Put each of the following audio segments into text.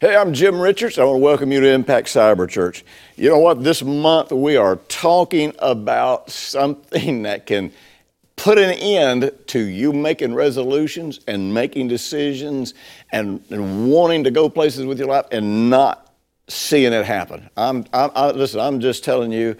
Hey, I'm Jim Richards. I want to welcome you to Impact Cyber Church. You know what? This month we are talking about something that can put an end to you making resolutions and making decisions and, and wanting to go places with your life and not seeing it happen. I'm, I'm I, listen, I'm just telling you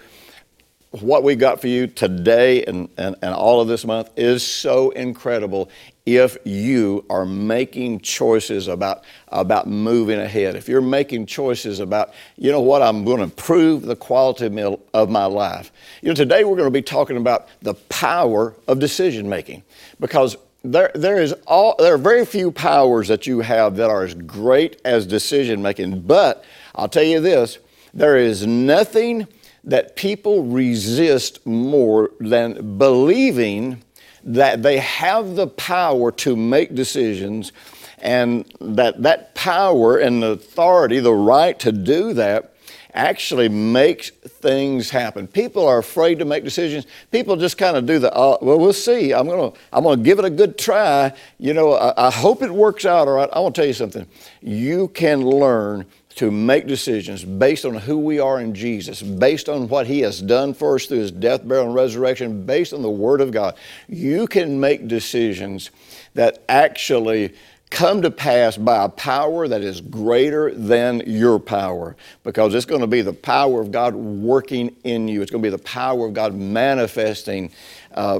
what we got for you today and, and, and all of this month is so incredible if you are making choices about, about moving ahead, if you're making choices about, you know what, I'm going to improve the quality of my life. You know, today we're going to be talking about the power of decision making because there, there, is all, there are very few powers that you have that are as great as decision making. But I'll tell you this there is nothing that people resist more than believing that they have the power to make decisions and that that power and the authority, the right to do that, actually makes things happen. People are afraid to make decisions. People just kind of do the, uh, well, we'll see. I'm to I'm gonna give it a good try. You know, I, I hope it works out all right. I want to tell you something. You can learn to make decisions based on who we are in Jesus, based on what He has done for us through His death, burial, and resurrection, based on the Word of God, you can make decisions that actually come to pass by a power that is greater than your power because it's going to be the power of God working in you. It's going to be the power of God manifesting uh,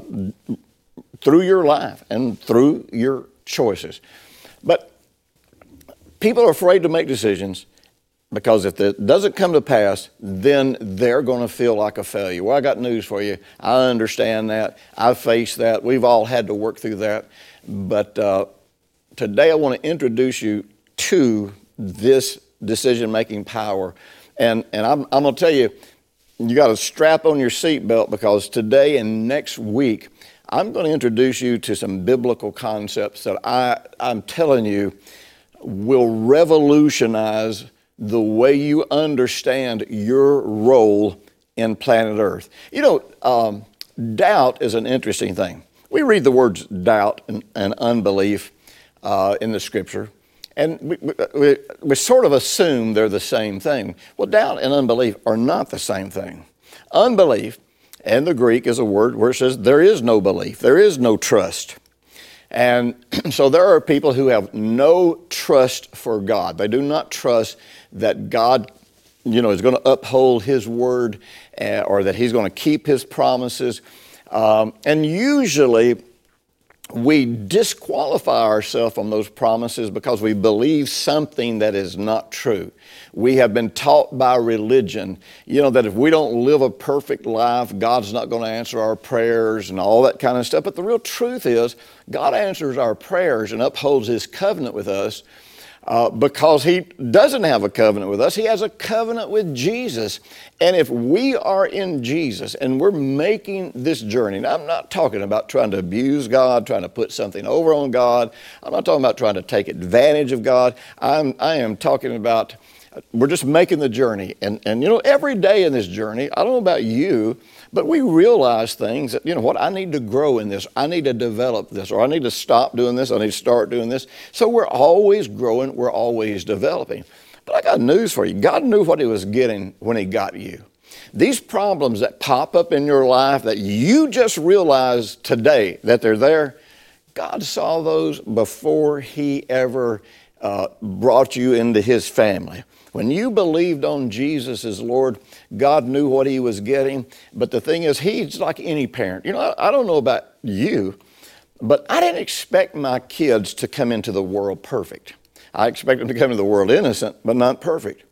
through your life and through your choices. But people are afraid to make decisions because if it doesn't come to pass, then they're going to feel like a failure. Well, I got news for you. I understand that. I've faced that. We've all had to work through that. But uh, today I want to introduce you to this decision making power. And, and I'm, I'm going to tell you, you got to strap on your seatbelt because today and next week, I'm going to introduce you to some biblical concepts that I, I'm telling you will revolutionize the way you understand your role in planet Earth. You know, um, doubt is an interesting thing. We read the words doubt and, and unbelief uh, in the scripture, and we, we, we sort of assume they're the same thing. Well, doubt and unbelief are not the same thing. Unbelief, and the Greek is a word where it says there is no belief, there is no trust. And so there are people who have no trust for God. They do not trust that God, you know, is going to uphold His word uh, or that He's going to keep His promises. Um, and usually, we disqualify ourselves from those promises because we believe something that is not true. We have been taught by religion, you know, that if we don't live a perfect life, God's not going to answer our prayers and all that kind of stuff. But the real truth is, God answers our prayers and upholds His covenant with us uh, because he doesn't have a covenant with us. He has a covenant with Jesus. And if we are in Jesus and we're making this journey, I'm not talking about trying to abuse God, trying to put something over on God. I'm not talking about trying to take advantage of God. I'm, I am talking about we're just making the journey. And, and you know, every day in this journey, I don't know about you, but we realize things that, you know what, I need to grow in this. I need to develop this, or I need to stop doing this. I need to start doing this. So we're always growing, we're always developing. But I got news for you God knew what He was getting when He got you. These problems that pop up in your life that you just realize today that they're there, God saw those before He ever uh, brought you into His family. When you believed on Jesus as Lord, God knew what He was getting. But the thing is, He's like any parent. You know, I, don't know about you, but I didn't expect my kids to come into the world perfect. I expect them to come into the world innocent, but not perfect.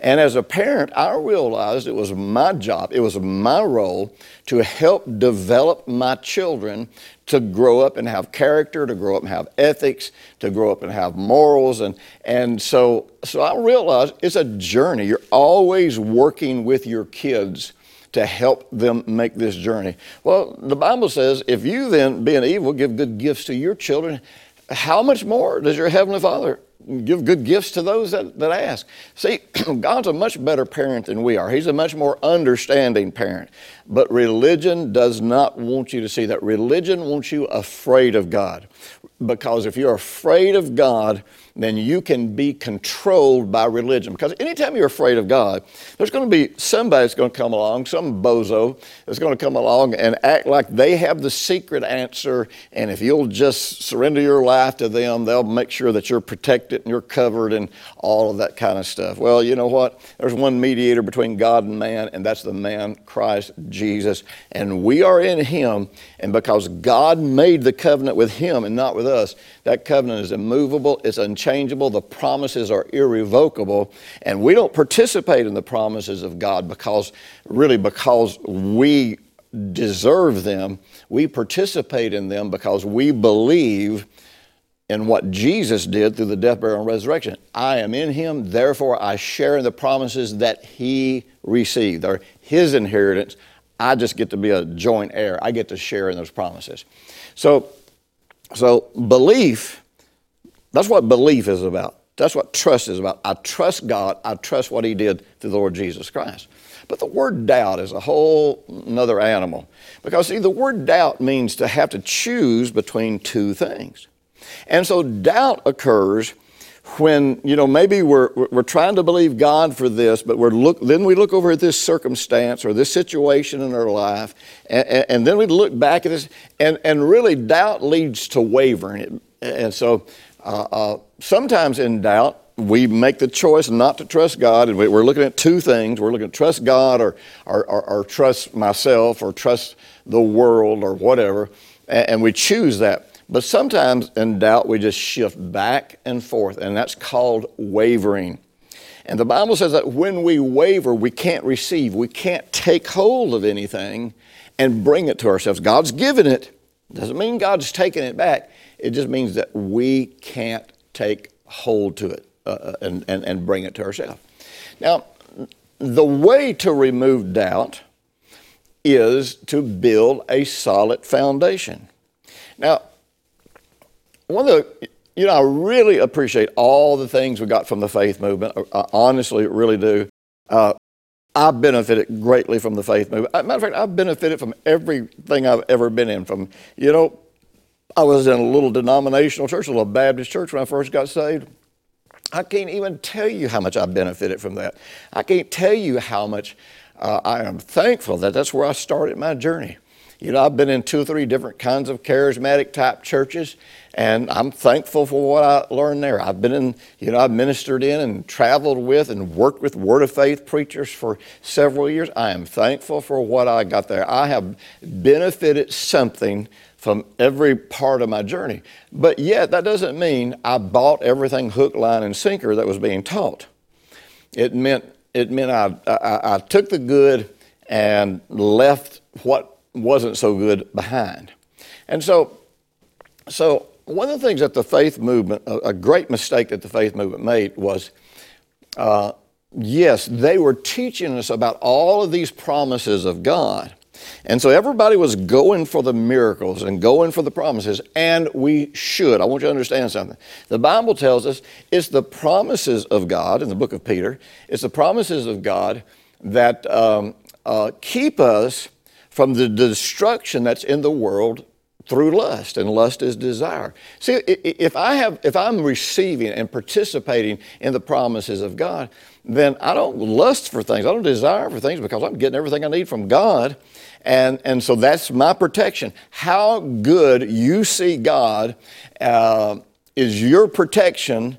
And as a parent, I realized it was my job, it was my role to help develop my children to grow up and have character, to grow up and have ethics, to grow up and have morals. And, and so, so I realized it's a journey. You're always working with your kids to help them make this journey. Well, the Bible says, if you then, being evil, give good gifts to your children, how much more does your Heavenly Father give good gifts to those that, that ask. See, God's a much better parent than we are. He's a much more understanding parent. But religion does not want you to see that. Religion wants you afraid of God. Because if you're afraid of God, then you can be controlled by religion. Because anytime you're afraid of God, there's going to be somebody that's going to come along, some bozo that's going to come along and act like they have the secret answer. And if you'll just surrender your life to them, they'll make sure that you're protected and you're covered and all of that kind of stuff. Well, you know what? There's one mediator between God and man, and that's the man, Christ Jesus. And we are in Him. And because God made the covenant with Him and not with us, that covenant is immovable, it's unchangeable, the promises are irrevocable, and we don't participate in the promises of God because, really, because we deserve them. We participate in them because we believe in what Jesus did through the death, burial, and resurrection. I am in Him, therefore I share in the promises that He received. They're His inheritance. I just get to be a joint heir. I get to share in those promises. So, so belief, that's what belief is about. That's what trust is about. I trust God. I trust what He did through the Lord Jesus Christ. But the word doubt is a whole another animal. Because see, the word doubt means to have to choose between two things. And so doubt occurs when you know maybe we're, we're trying to believe god for this but we're look then we look over at this circumstance or this situation in our life and, and then we look back at this and, and really doubt leads to wavering. And so uh, uh, sometimes in doubt we make the choice not to trust god and we're looking at two things. We're looking at trust god or, or, or, or trust myself or trust the world or whatever and, and we choose that but sometimes in doubt, we just shift back and forth, and that's called wavering. And the Bible says that when we waver, we can't receive, we can't take hold of anything and bring it to ourselves. God's given it, doesn't mean God's taking it back. It just means that we can't take hold to it uh, uh and, and, and bring it to ourselves. Now, the way to remove doubt is to build a solid foundation. Now, one of the, you know, I really appreciate all the things we got from the faith movement. I honestly really do. Uh, I benefited greatly from the faith movement. Matter of fact, I've benefited from everything I've ever been in. From, you know, I was in a little denominational church, a little Baptist church when I first got saved. I can't even tell you how much I benefited from that. I can't tell you how much uh, I am thankful that that's where I started my journey. You know, I've been in two or three different kinds of charismatic type churches, and I'm thankful for what I learned there. I've been in, you know, I've ministered in and traveled with and worked with Word of Faith preachers for several years. I am thankful for what I got there. I have benefited something from every part of my journey. But yet, that doesn't mean I bought everything hook, line, and sinker that was being taught. It meant, it meant I, I, I took the good and left what wasn't so good behind. And so, so one of the things that the faith movement, a, a great mistake that the faith movement made was, uh, yes, they were teaching us about all of these promises of God. And so everybody was going for the miracles and going for the promises, and we should. I want you to understand something. The Bible tells us it's the promises of God in the book of Peter, it's the promises of God that um, uh, keep us from the destruction that's in the world through lust and lust is desire. See if i have if i'm receiving and participating in the promises of god then i don't lust for things. I don't desire for things because i'm getting everything i need from god and and so that's my protection. How good you see god uh, is your protection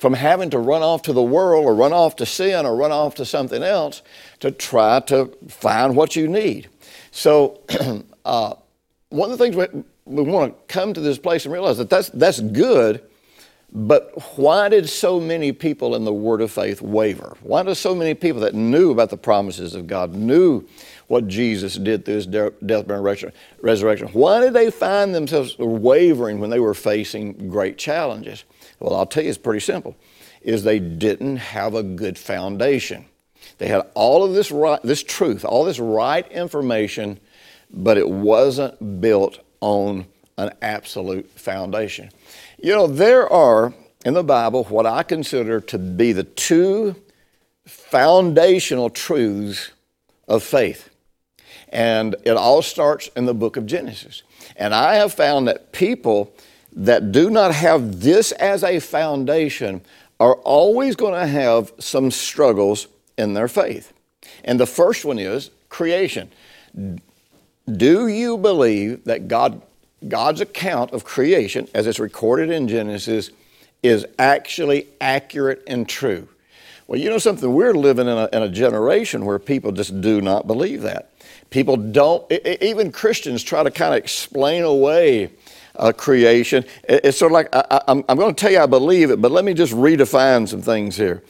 from having to run off to the world or run off to sin or run off to something else to try to find what you need so, uh, one of the things we, we want to come to this place and realize that that's, that's good, But why did so many people in the word of faith waver? Why do so many people that knew about the promises of God, knew what Jesus did through his death, and resurrection, why did they find themselves wavering when they were facing great challenges? Well, I'll tell you, it's pretty simple, is they didn't have a good foundation. They had all of this right, this truth, all this right information, but it wasn't built on an absolute foundation. You know, there are in the Bible what I consider to be the two foundational truths of faith. And it all starts in the book of Genesis. And I have found that people that do not have this as a foundation are always going to have some struggles in their faith. And the first one is creation. Do you believe that God God's account of creation, as it's recorded in Genesis, is actually accurate and true. Well, you know something? We're living in a, in a generation where people just do not believe that. People don't, even Christians try to kind of explain away uh, creation. It's sort of like, I, am going to tell you I believe it, but let me just redefine some things here.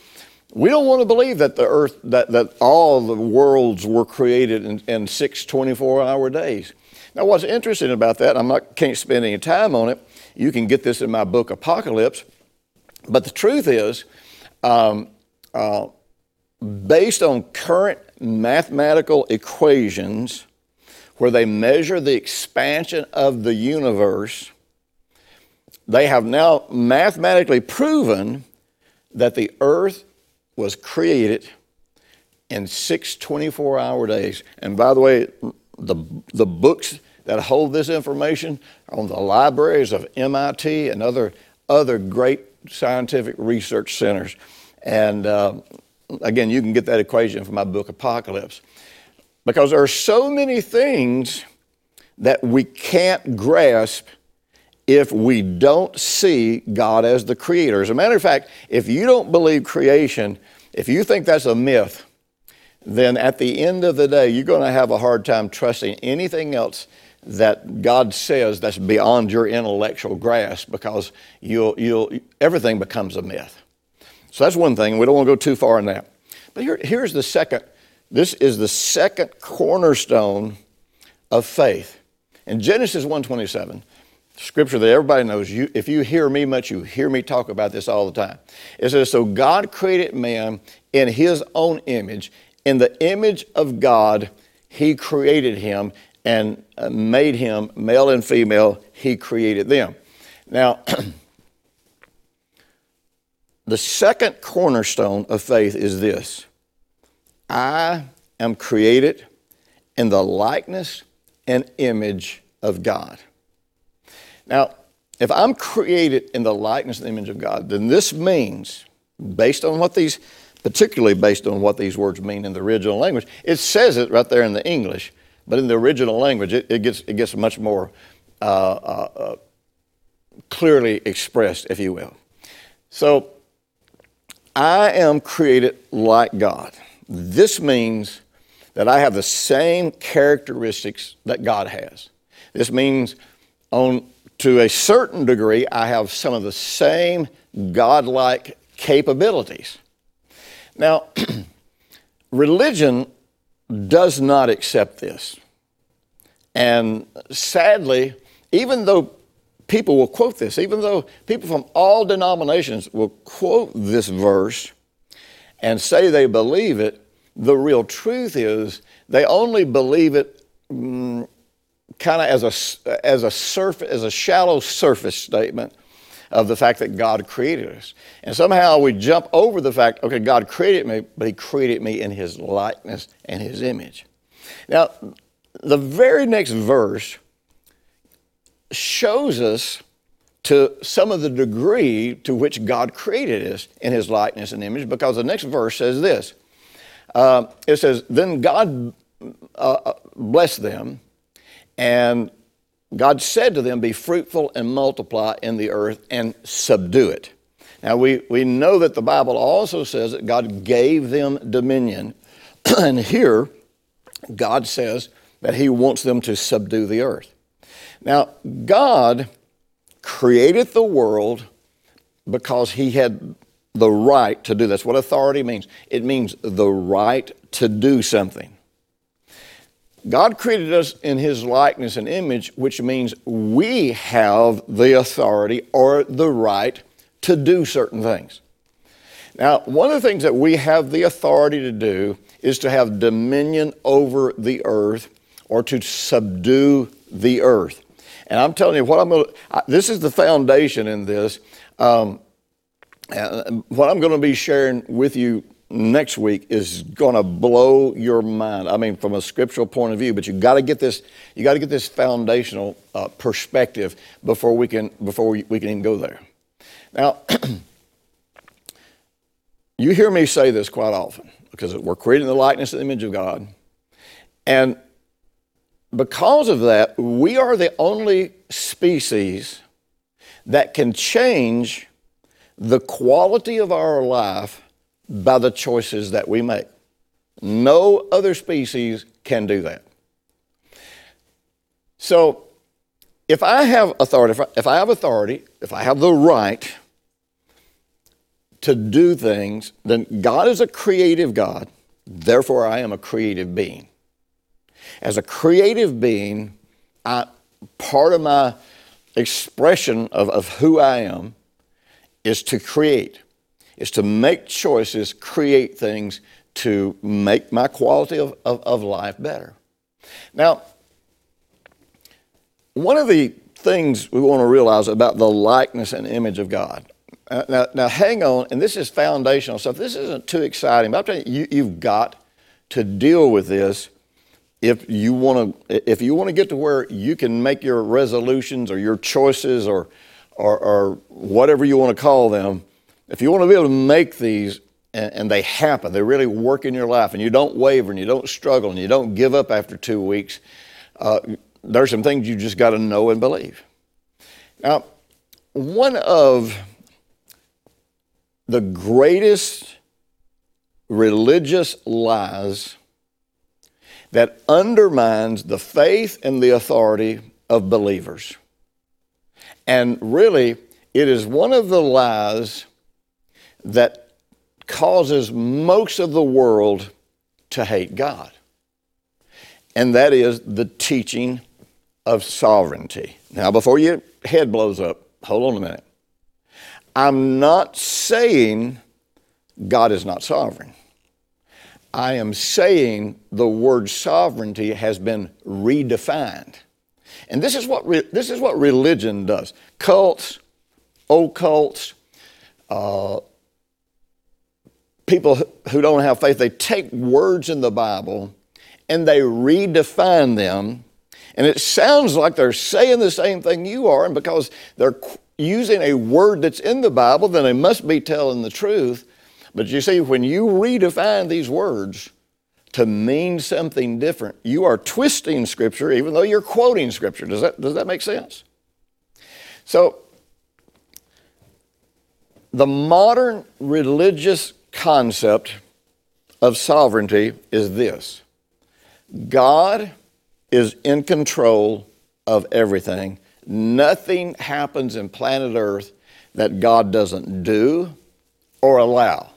We don't want to believe that the earth, that, that all the worlds were created in, in six 24 hour days. Now, what's interesting about that, not can't spend any time on it. You can get this in my book Apocalypse. But the truth is, um, uh, based on current mathematical equations, where they measure the expansion of the universe, they have now mathematically proven that the earth was created in six 24 hour days. And by the way, the, the books that hold this information are on the libraries of MIT and other, other great scientific research centers. And uh, again, you can get that equation from my book, Apocalypse. Because there are so many things that we can't grasp if we don't see God as the creator. As a matter of fact, if you don't believe creation, if you think that's a myth, then at the end of the day, you're going to have a hard time trusting anything else that God says that's beyond your intellectual grasp because you'll, you'll, everything becomes a myth. So that's one thing. We don't want to go too far in that. But here, here's the second. This is the second cornerstone of faith. In Genesis 1:27, scripture that everybody knows, you, if you hear me much, you hear me talk about this all the time. It says, So God created man in his own image. In the image of God, he created him and uh, made him male and female, he created them. Now, the second cornerstone of faith is this I am created in the likeness and image of God. Now, if I'm created in the likeness and image of God, then this means, based on what these, particularly based on what these words mean in the original language, it says it right there in the English. But in the original language, it, it gets, it gets much more uh, uh, uh, clearly expressed, if you will. So, I am created like God. This means that I have the same characteristics that God has. This means, on to a certain degree, I have some of the same godlike capabilities. Now, religion does not accept this. And sadly, even though people will quote this, even though people from all denominations will quote this verse and say they believe it, the real truth is they only believe it mm, kind of as a, as, a surf, as a shallow surface statement of the fact that God created us. And somehow we jump over the fact, okay, God created me, but He created me in His likeness and His image. Now, the very next verse shows us to some of the degree to which God created us in His likeness and image, because the next verse says this. Uh, it says, Then God uh, uh blessed them, and God said to them, Be fruitful and multiply in the earth and subdue it. Now, we, we know that the Bible also says that God gave them dominion. and here, God says that He wants them to subdue the earth. Now, God created the world because he had the right to do. That's what authority means. It means the right to do something. God created us in His likeness and image, which means we have the authority or the right to do certain things. Now, one of the things that we have the authority to do is to have dominion over the earth or to subdue the earth. And I'm telling you, what I'm going to, this is the foundation in this. Um, what I'm going to be sharing with you next week is going to blow your mind. I mean, from a scriptural point of view, but you got to get this. You got to get this foundational uh, perspective before we can before we, we can even go there. Now, you hear me say this quite often because we're creating the likeness and image of God, and because of that, we are the only species that can change the quality of our life by the choices that we make. No other species can do that. So, if I have authority, if I, have authority, if I have the right to do things, then God is a creative God. Therefore, I am a creative being. As a creative being, I, part of my expression of, of who I am is to create is to make choices, create things to make my quality of, of, of life better. Now, one of the things we want to realize about the likeness and image of God. Uh, now, now, hang on, and this is foundational stuff. This isn't too exciting, but I'm telling you, you you've got to deal with this if you want to if you want to get to where you can make your resolutions or your choices or or, or whatever you want to call them if you want to be able to make these and, and, they happen, they really work in your life, and you don't waver and you don't struggle and you don't give up after two weeks, uh, there's some things you just got to know and believe. Now, one of the greatest religious lies that undermines the faith and the authority of believers. And really, it is one of the lies that causes most of the world to hate God. And that is the teaching of sovereignty. Now, before your head blows up, hold on a minute. I'm not saying God is not sovereign. I am saying the word sovereignty has been redefined. And this is what, re- this is what religion does. Cults, occults, uh, people who don't have faith, they take words in the Bible and they redefine them. And it sounds like they're saying the same thing you are, and because they're using a word that's in the Bible, then they must be telling the truth. But you see, when you redefine these words to mean something different, you are twisting Scripture even though you're quoting Scripture. Does that, does that make sense? So, the modern religious concept of sovereignty is this God is in control of everything. Nothing happens in planet Earth that God doesn't do or allow.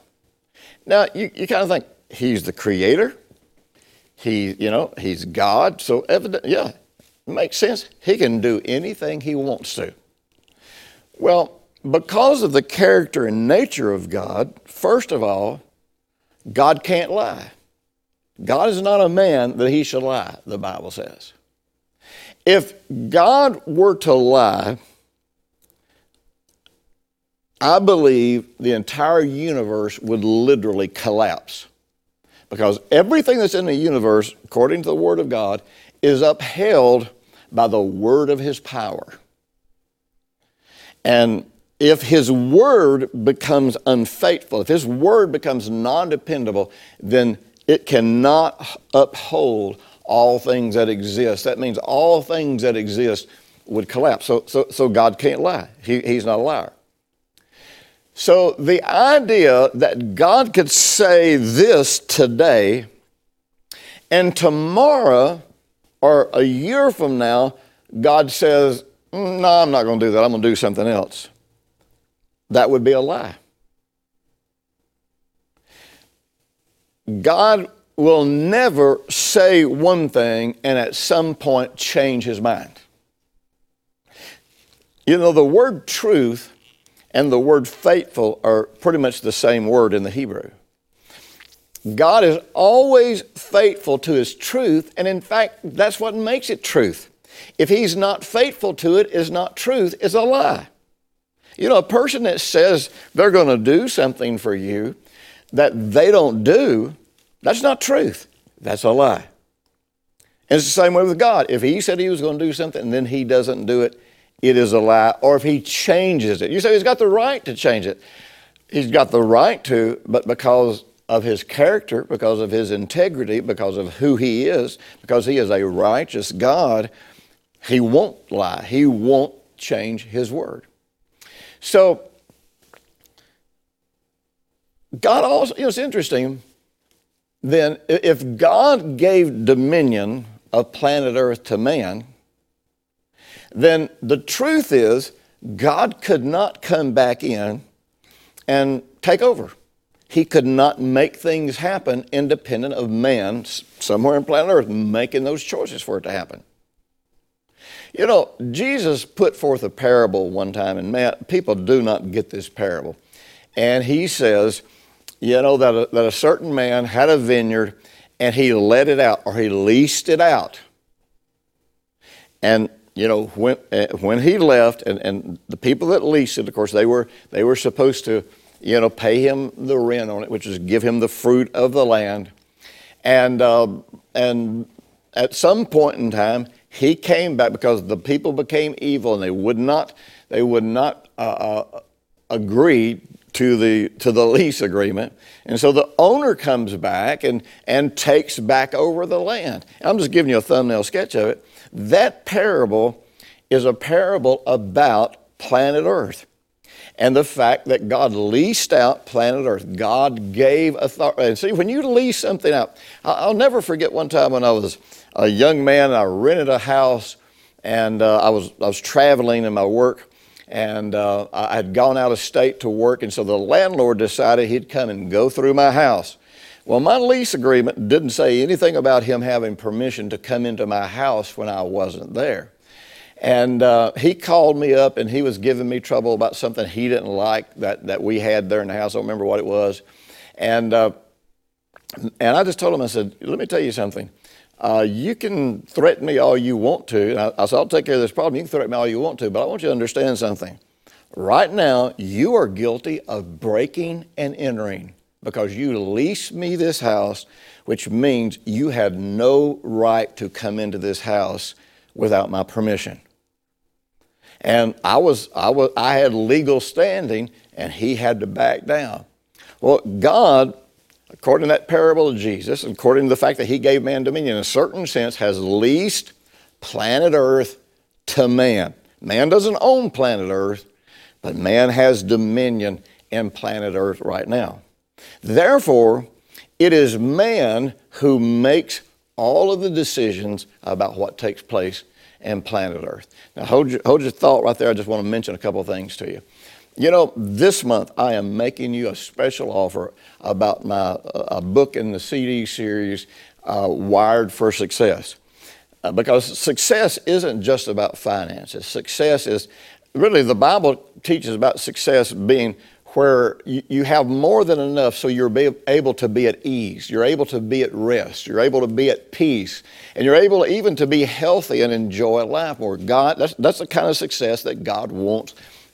Now, you, you kind of think, He's the creator. He, you know, He's God. So, evident, yeah, makes sense. He can do anything He wants to. Well, because of the character and nature of God, first of all, God can't lie. God is not a man that he should lie, the Bible says. If God were to lie, I believe the entire universe would literally collapse. Because everything that's in the universe, according to the Word of God, is upheld by the word of His power. And if his word becomes unfaithful, if his word becomes non dependable, then it cannot uphold all things that exist. That means all things that exist would collapse. So, so, so God can't lie. He, he's not a liar. So the idea that God could say this today and tomorrow or a year from now, God says, mm, No, I'm not going to do that. I'm going to do something else that would be a lie. God will never say one thing and at some point change his mind. You know, the word truth and the word faithful are pretty much the same word in the Hebrew. God is always faithful to his truth, and in fact, that's what makes it truth. If he's not faithful to it, is not truth, is a lie. You know, a person that says they're going to do something for you that they don't do, that's not truth. That's a lie. And it's the same way with God. If He said He was going to do something and then He doesn't do it, it is a lie. Or if He changes it, you say He's got the right to change it. He's got the right to, but because of His character, because of His integrity, because of who He is, because He is a righteous God, He won't lie. He won't change His word. So, God also, you know, it's interesting then if God gave dominion of planet Earth to man, then the truth is God could not come back in and take over. He could not make things happen independent of man somewhere in planet Earth making those choices for it to happen. You know, Jesus put forth a parable one time, and man, people do not get this parable. And he says, you know, that a, that a certain man had a vineyard and he let it out or he leased it out. And, you know, when, uh, when he left, and, and the people that leased it, of course, they were, they were supposed to, you know, pay him the rent on it, which is give him the fruit of the land. And, uh, and at some point in time, he came back because the people became evil and they would not, they would not uh, uh agree to the, to the lease agreement. And so the owner comes back and, and takes back over the land. I'm just giving you a thumbnail sketch of it. That parable is a parable about planet Earth and the fact that God leased out planet Earth. God gave authority. And see, when you lease something out, I'll never forget one time when I was a young man, I rented a house and uh, I, was, I was traveling in my work and uh, I had gone out of state to work, and so the landlord decided he'd come and go through my house. Well, my lease agreement didn't say anything about him having permission to come into my house when I wasn't there. And uh, he called me up and he was giving me trouble about something he didn't like that, that we had there in the house. I don't remember what it was. And, uh, and I just told him, I said, let me tell you something. Uh, you can threaten me all you want to. I, I said, I'll take care of this problem. You can threaten me all you want to, but I want you to understand something. Right now, you are guilty of breaking and entering because you leased me this house, which means you had no right to come into this house without my permission. And I was, I was, I had legal standing, and he had to back down. Well, God according to that parable of Jesus, according to the fact that he gave man dominion, in a certain sense, has leased planet Earth to man. Man doesn't own planet Earth, but man has dominion in planet Earth right now. Therefore, it is man who makes all of the decisions about what takes place in planet Earth. Now, hold your, hold your thought right there. I just want to mention a couple of things to you. You know, this month I am making you a special offer about my a book in the CD series, uh, Wired for Success. Uh, because success isn't just about finances. Success is really the Bible teaches about success being where you, have more than enough so you're able to be at ease. You're able to be at rest. You're able to be at peace. And you're able even to be healthy and enjoy life more. God, that's, that's the kind of success that God wants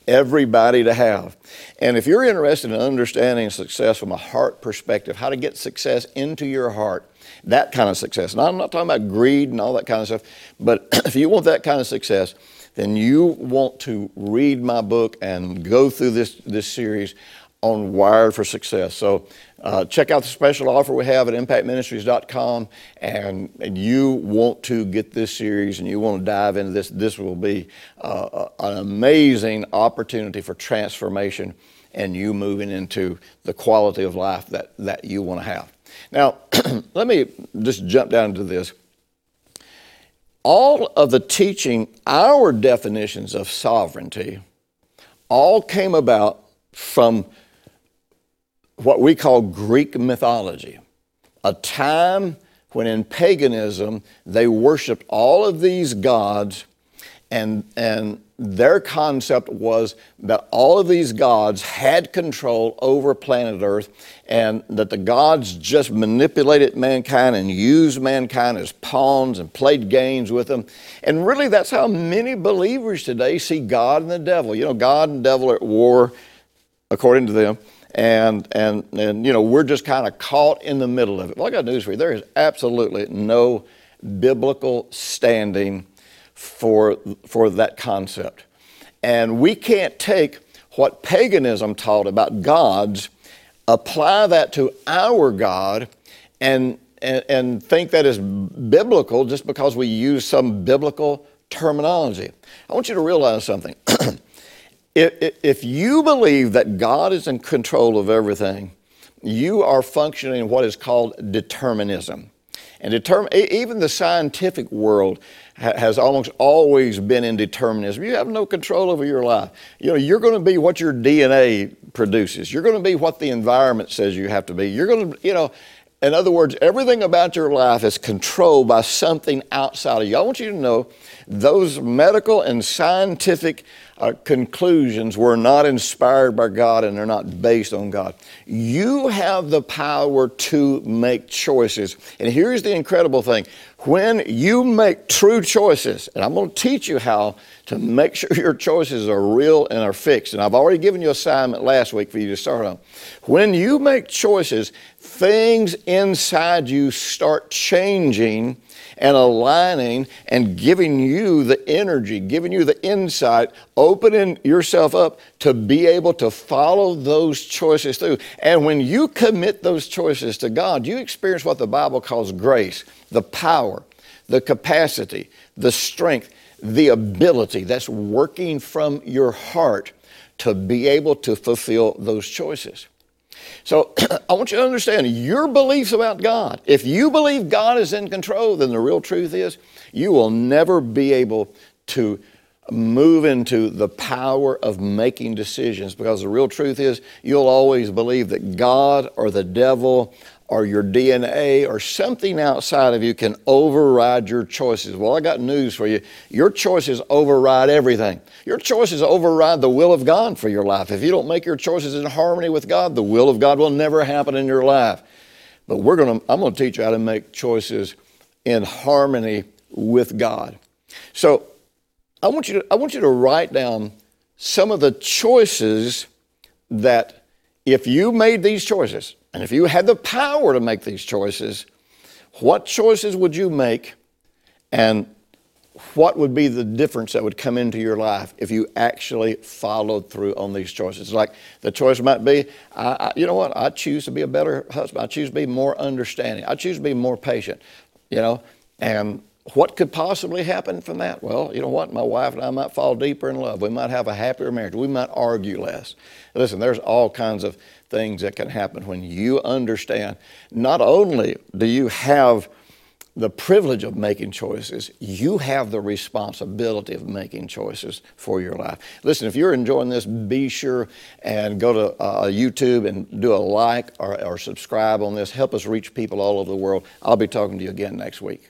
everybody to have. And if you're interested in understanding success from a heart perspective, how to get success into your heart, that kind of success. Now, I'm not talking about greed and all that kind of stuff, but if you want that kind of success, then you want to read my book and go through this, this series on Wired for Success. So uh, check out the special offer we have at impactministries.com. And, and you want to get this series and you want to dive into this, this will be uh, an amazing opportunity for transformation and you moving into the quality of life that, that you want to have. Now, let me just jump down to this. All of the teaching, our definitions of sovereignty, all came about from what we call Greek mythology, a time when in paganism they worshiped all of these gods and, and their concept was that all of these gods had control over planet Earth and that the gods just manipulated mankind and used mankind as pawns and played games with them. And really, that's how many believers today see God and the devil. You know, God and devil are at war, according to them. And, and, and you know, we're just kind of caught in the middle of it. Well, I got news for you. There is absolutely no biblical standing for, for that concept. And we can't take what paganism taught about gods, apply that to our God, and, and, and think that is biblical just because we use some biblical terminology. I want you to realize something. if, if you believe that God is in control of everything, you are functioning in what is called determinism. And determ- even the scientific world ha- has almost always been in determinism. You have no control over your life. You know, you're going to be what your DNA produces. You're going to be what the environment says you have to be. You're going to, you know, in other words, everything about your life is controlled by something outside of you. I want you to know those medical and scientific uh, conclusions were not inspired by God and they're not based on God. You have the power to make choices. And here's the incredible thing when you make true choices, and I'm going to teach you how to make sure your choices are real and are fixed. And I've already given you assignment last week for you to start on. When you make choices, things inside you start changing and aligning and giving you the energy, giving you the insight, opening yourself up to be able to follow those choices through. And when you commit those choices to God, you experience what the Bible calls grace, the power, the capacity, the strength, the ability that's working from your heart to be able to fulfill those choices. So I want you to understand your beliefs about God. If you believe God is in control, then the real truth is you will never be able to move into the power of making decisions because the real truth is you'll always believe that God or the devil or your DNA or something outside of you can override your choices. Well, I got news for you. Your choices override everything. Your choices override the will of God for your life. If you don't make your choices in harmony with God, the will of God will never happen in your life. But we're going to I'm going to teach you how to make choices in harmony with God. So, I want you to I want you to write down some of the choices that if you made these choices, and if you had the power to make these choices, what choices would you make and what would be the difference that would come into your life if you actually followed through on these choices? Like the choice might be, I, I, you know what, I choose to be a better husband. I choose to be more understanding. I choose to be more patient, you know, and what could possibly happen from that? Well, you know what? My wife and I might fall deeper in love. We might have a happier marriage. We might argue less. Listen, there's all kinds of things that can happen when you understand not only do you have the privilege of making choices, you have the responsibility of making choices for your life. Listen, if you're enjoying this, be sure and go to uh, YouTube and do a like or, or subscribe on this. Help us reach people all over the world. I'll be talking to you again next week.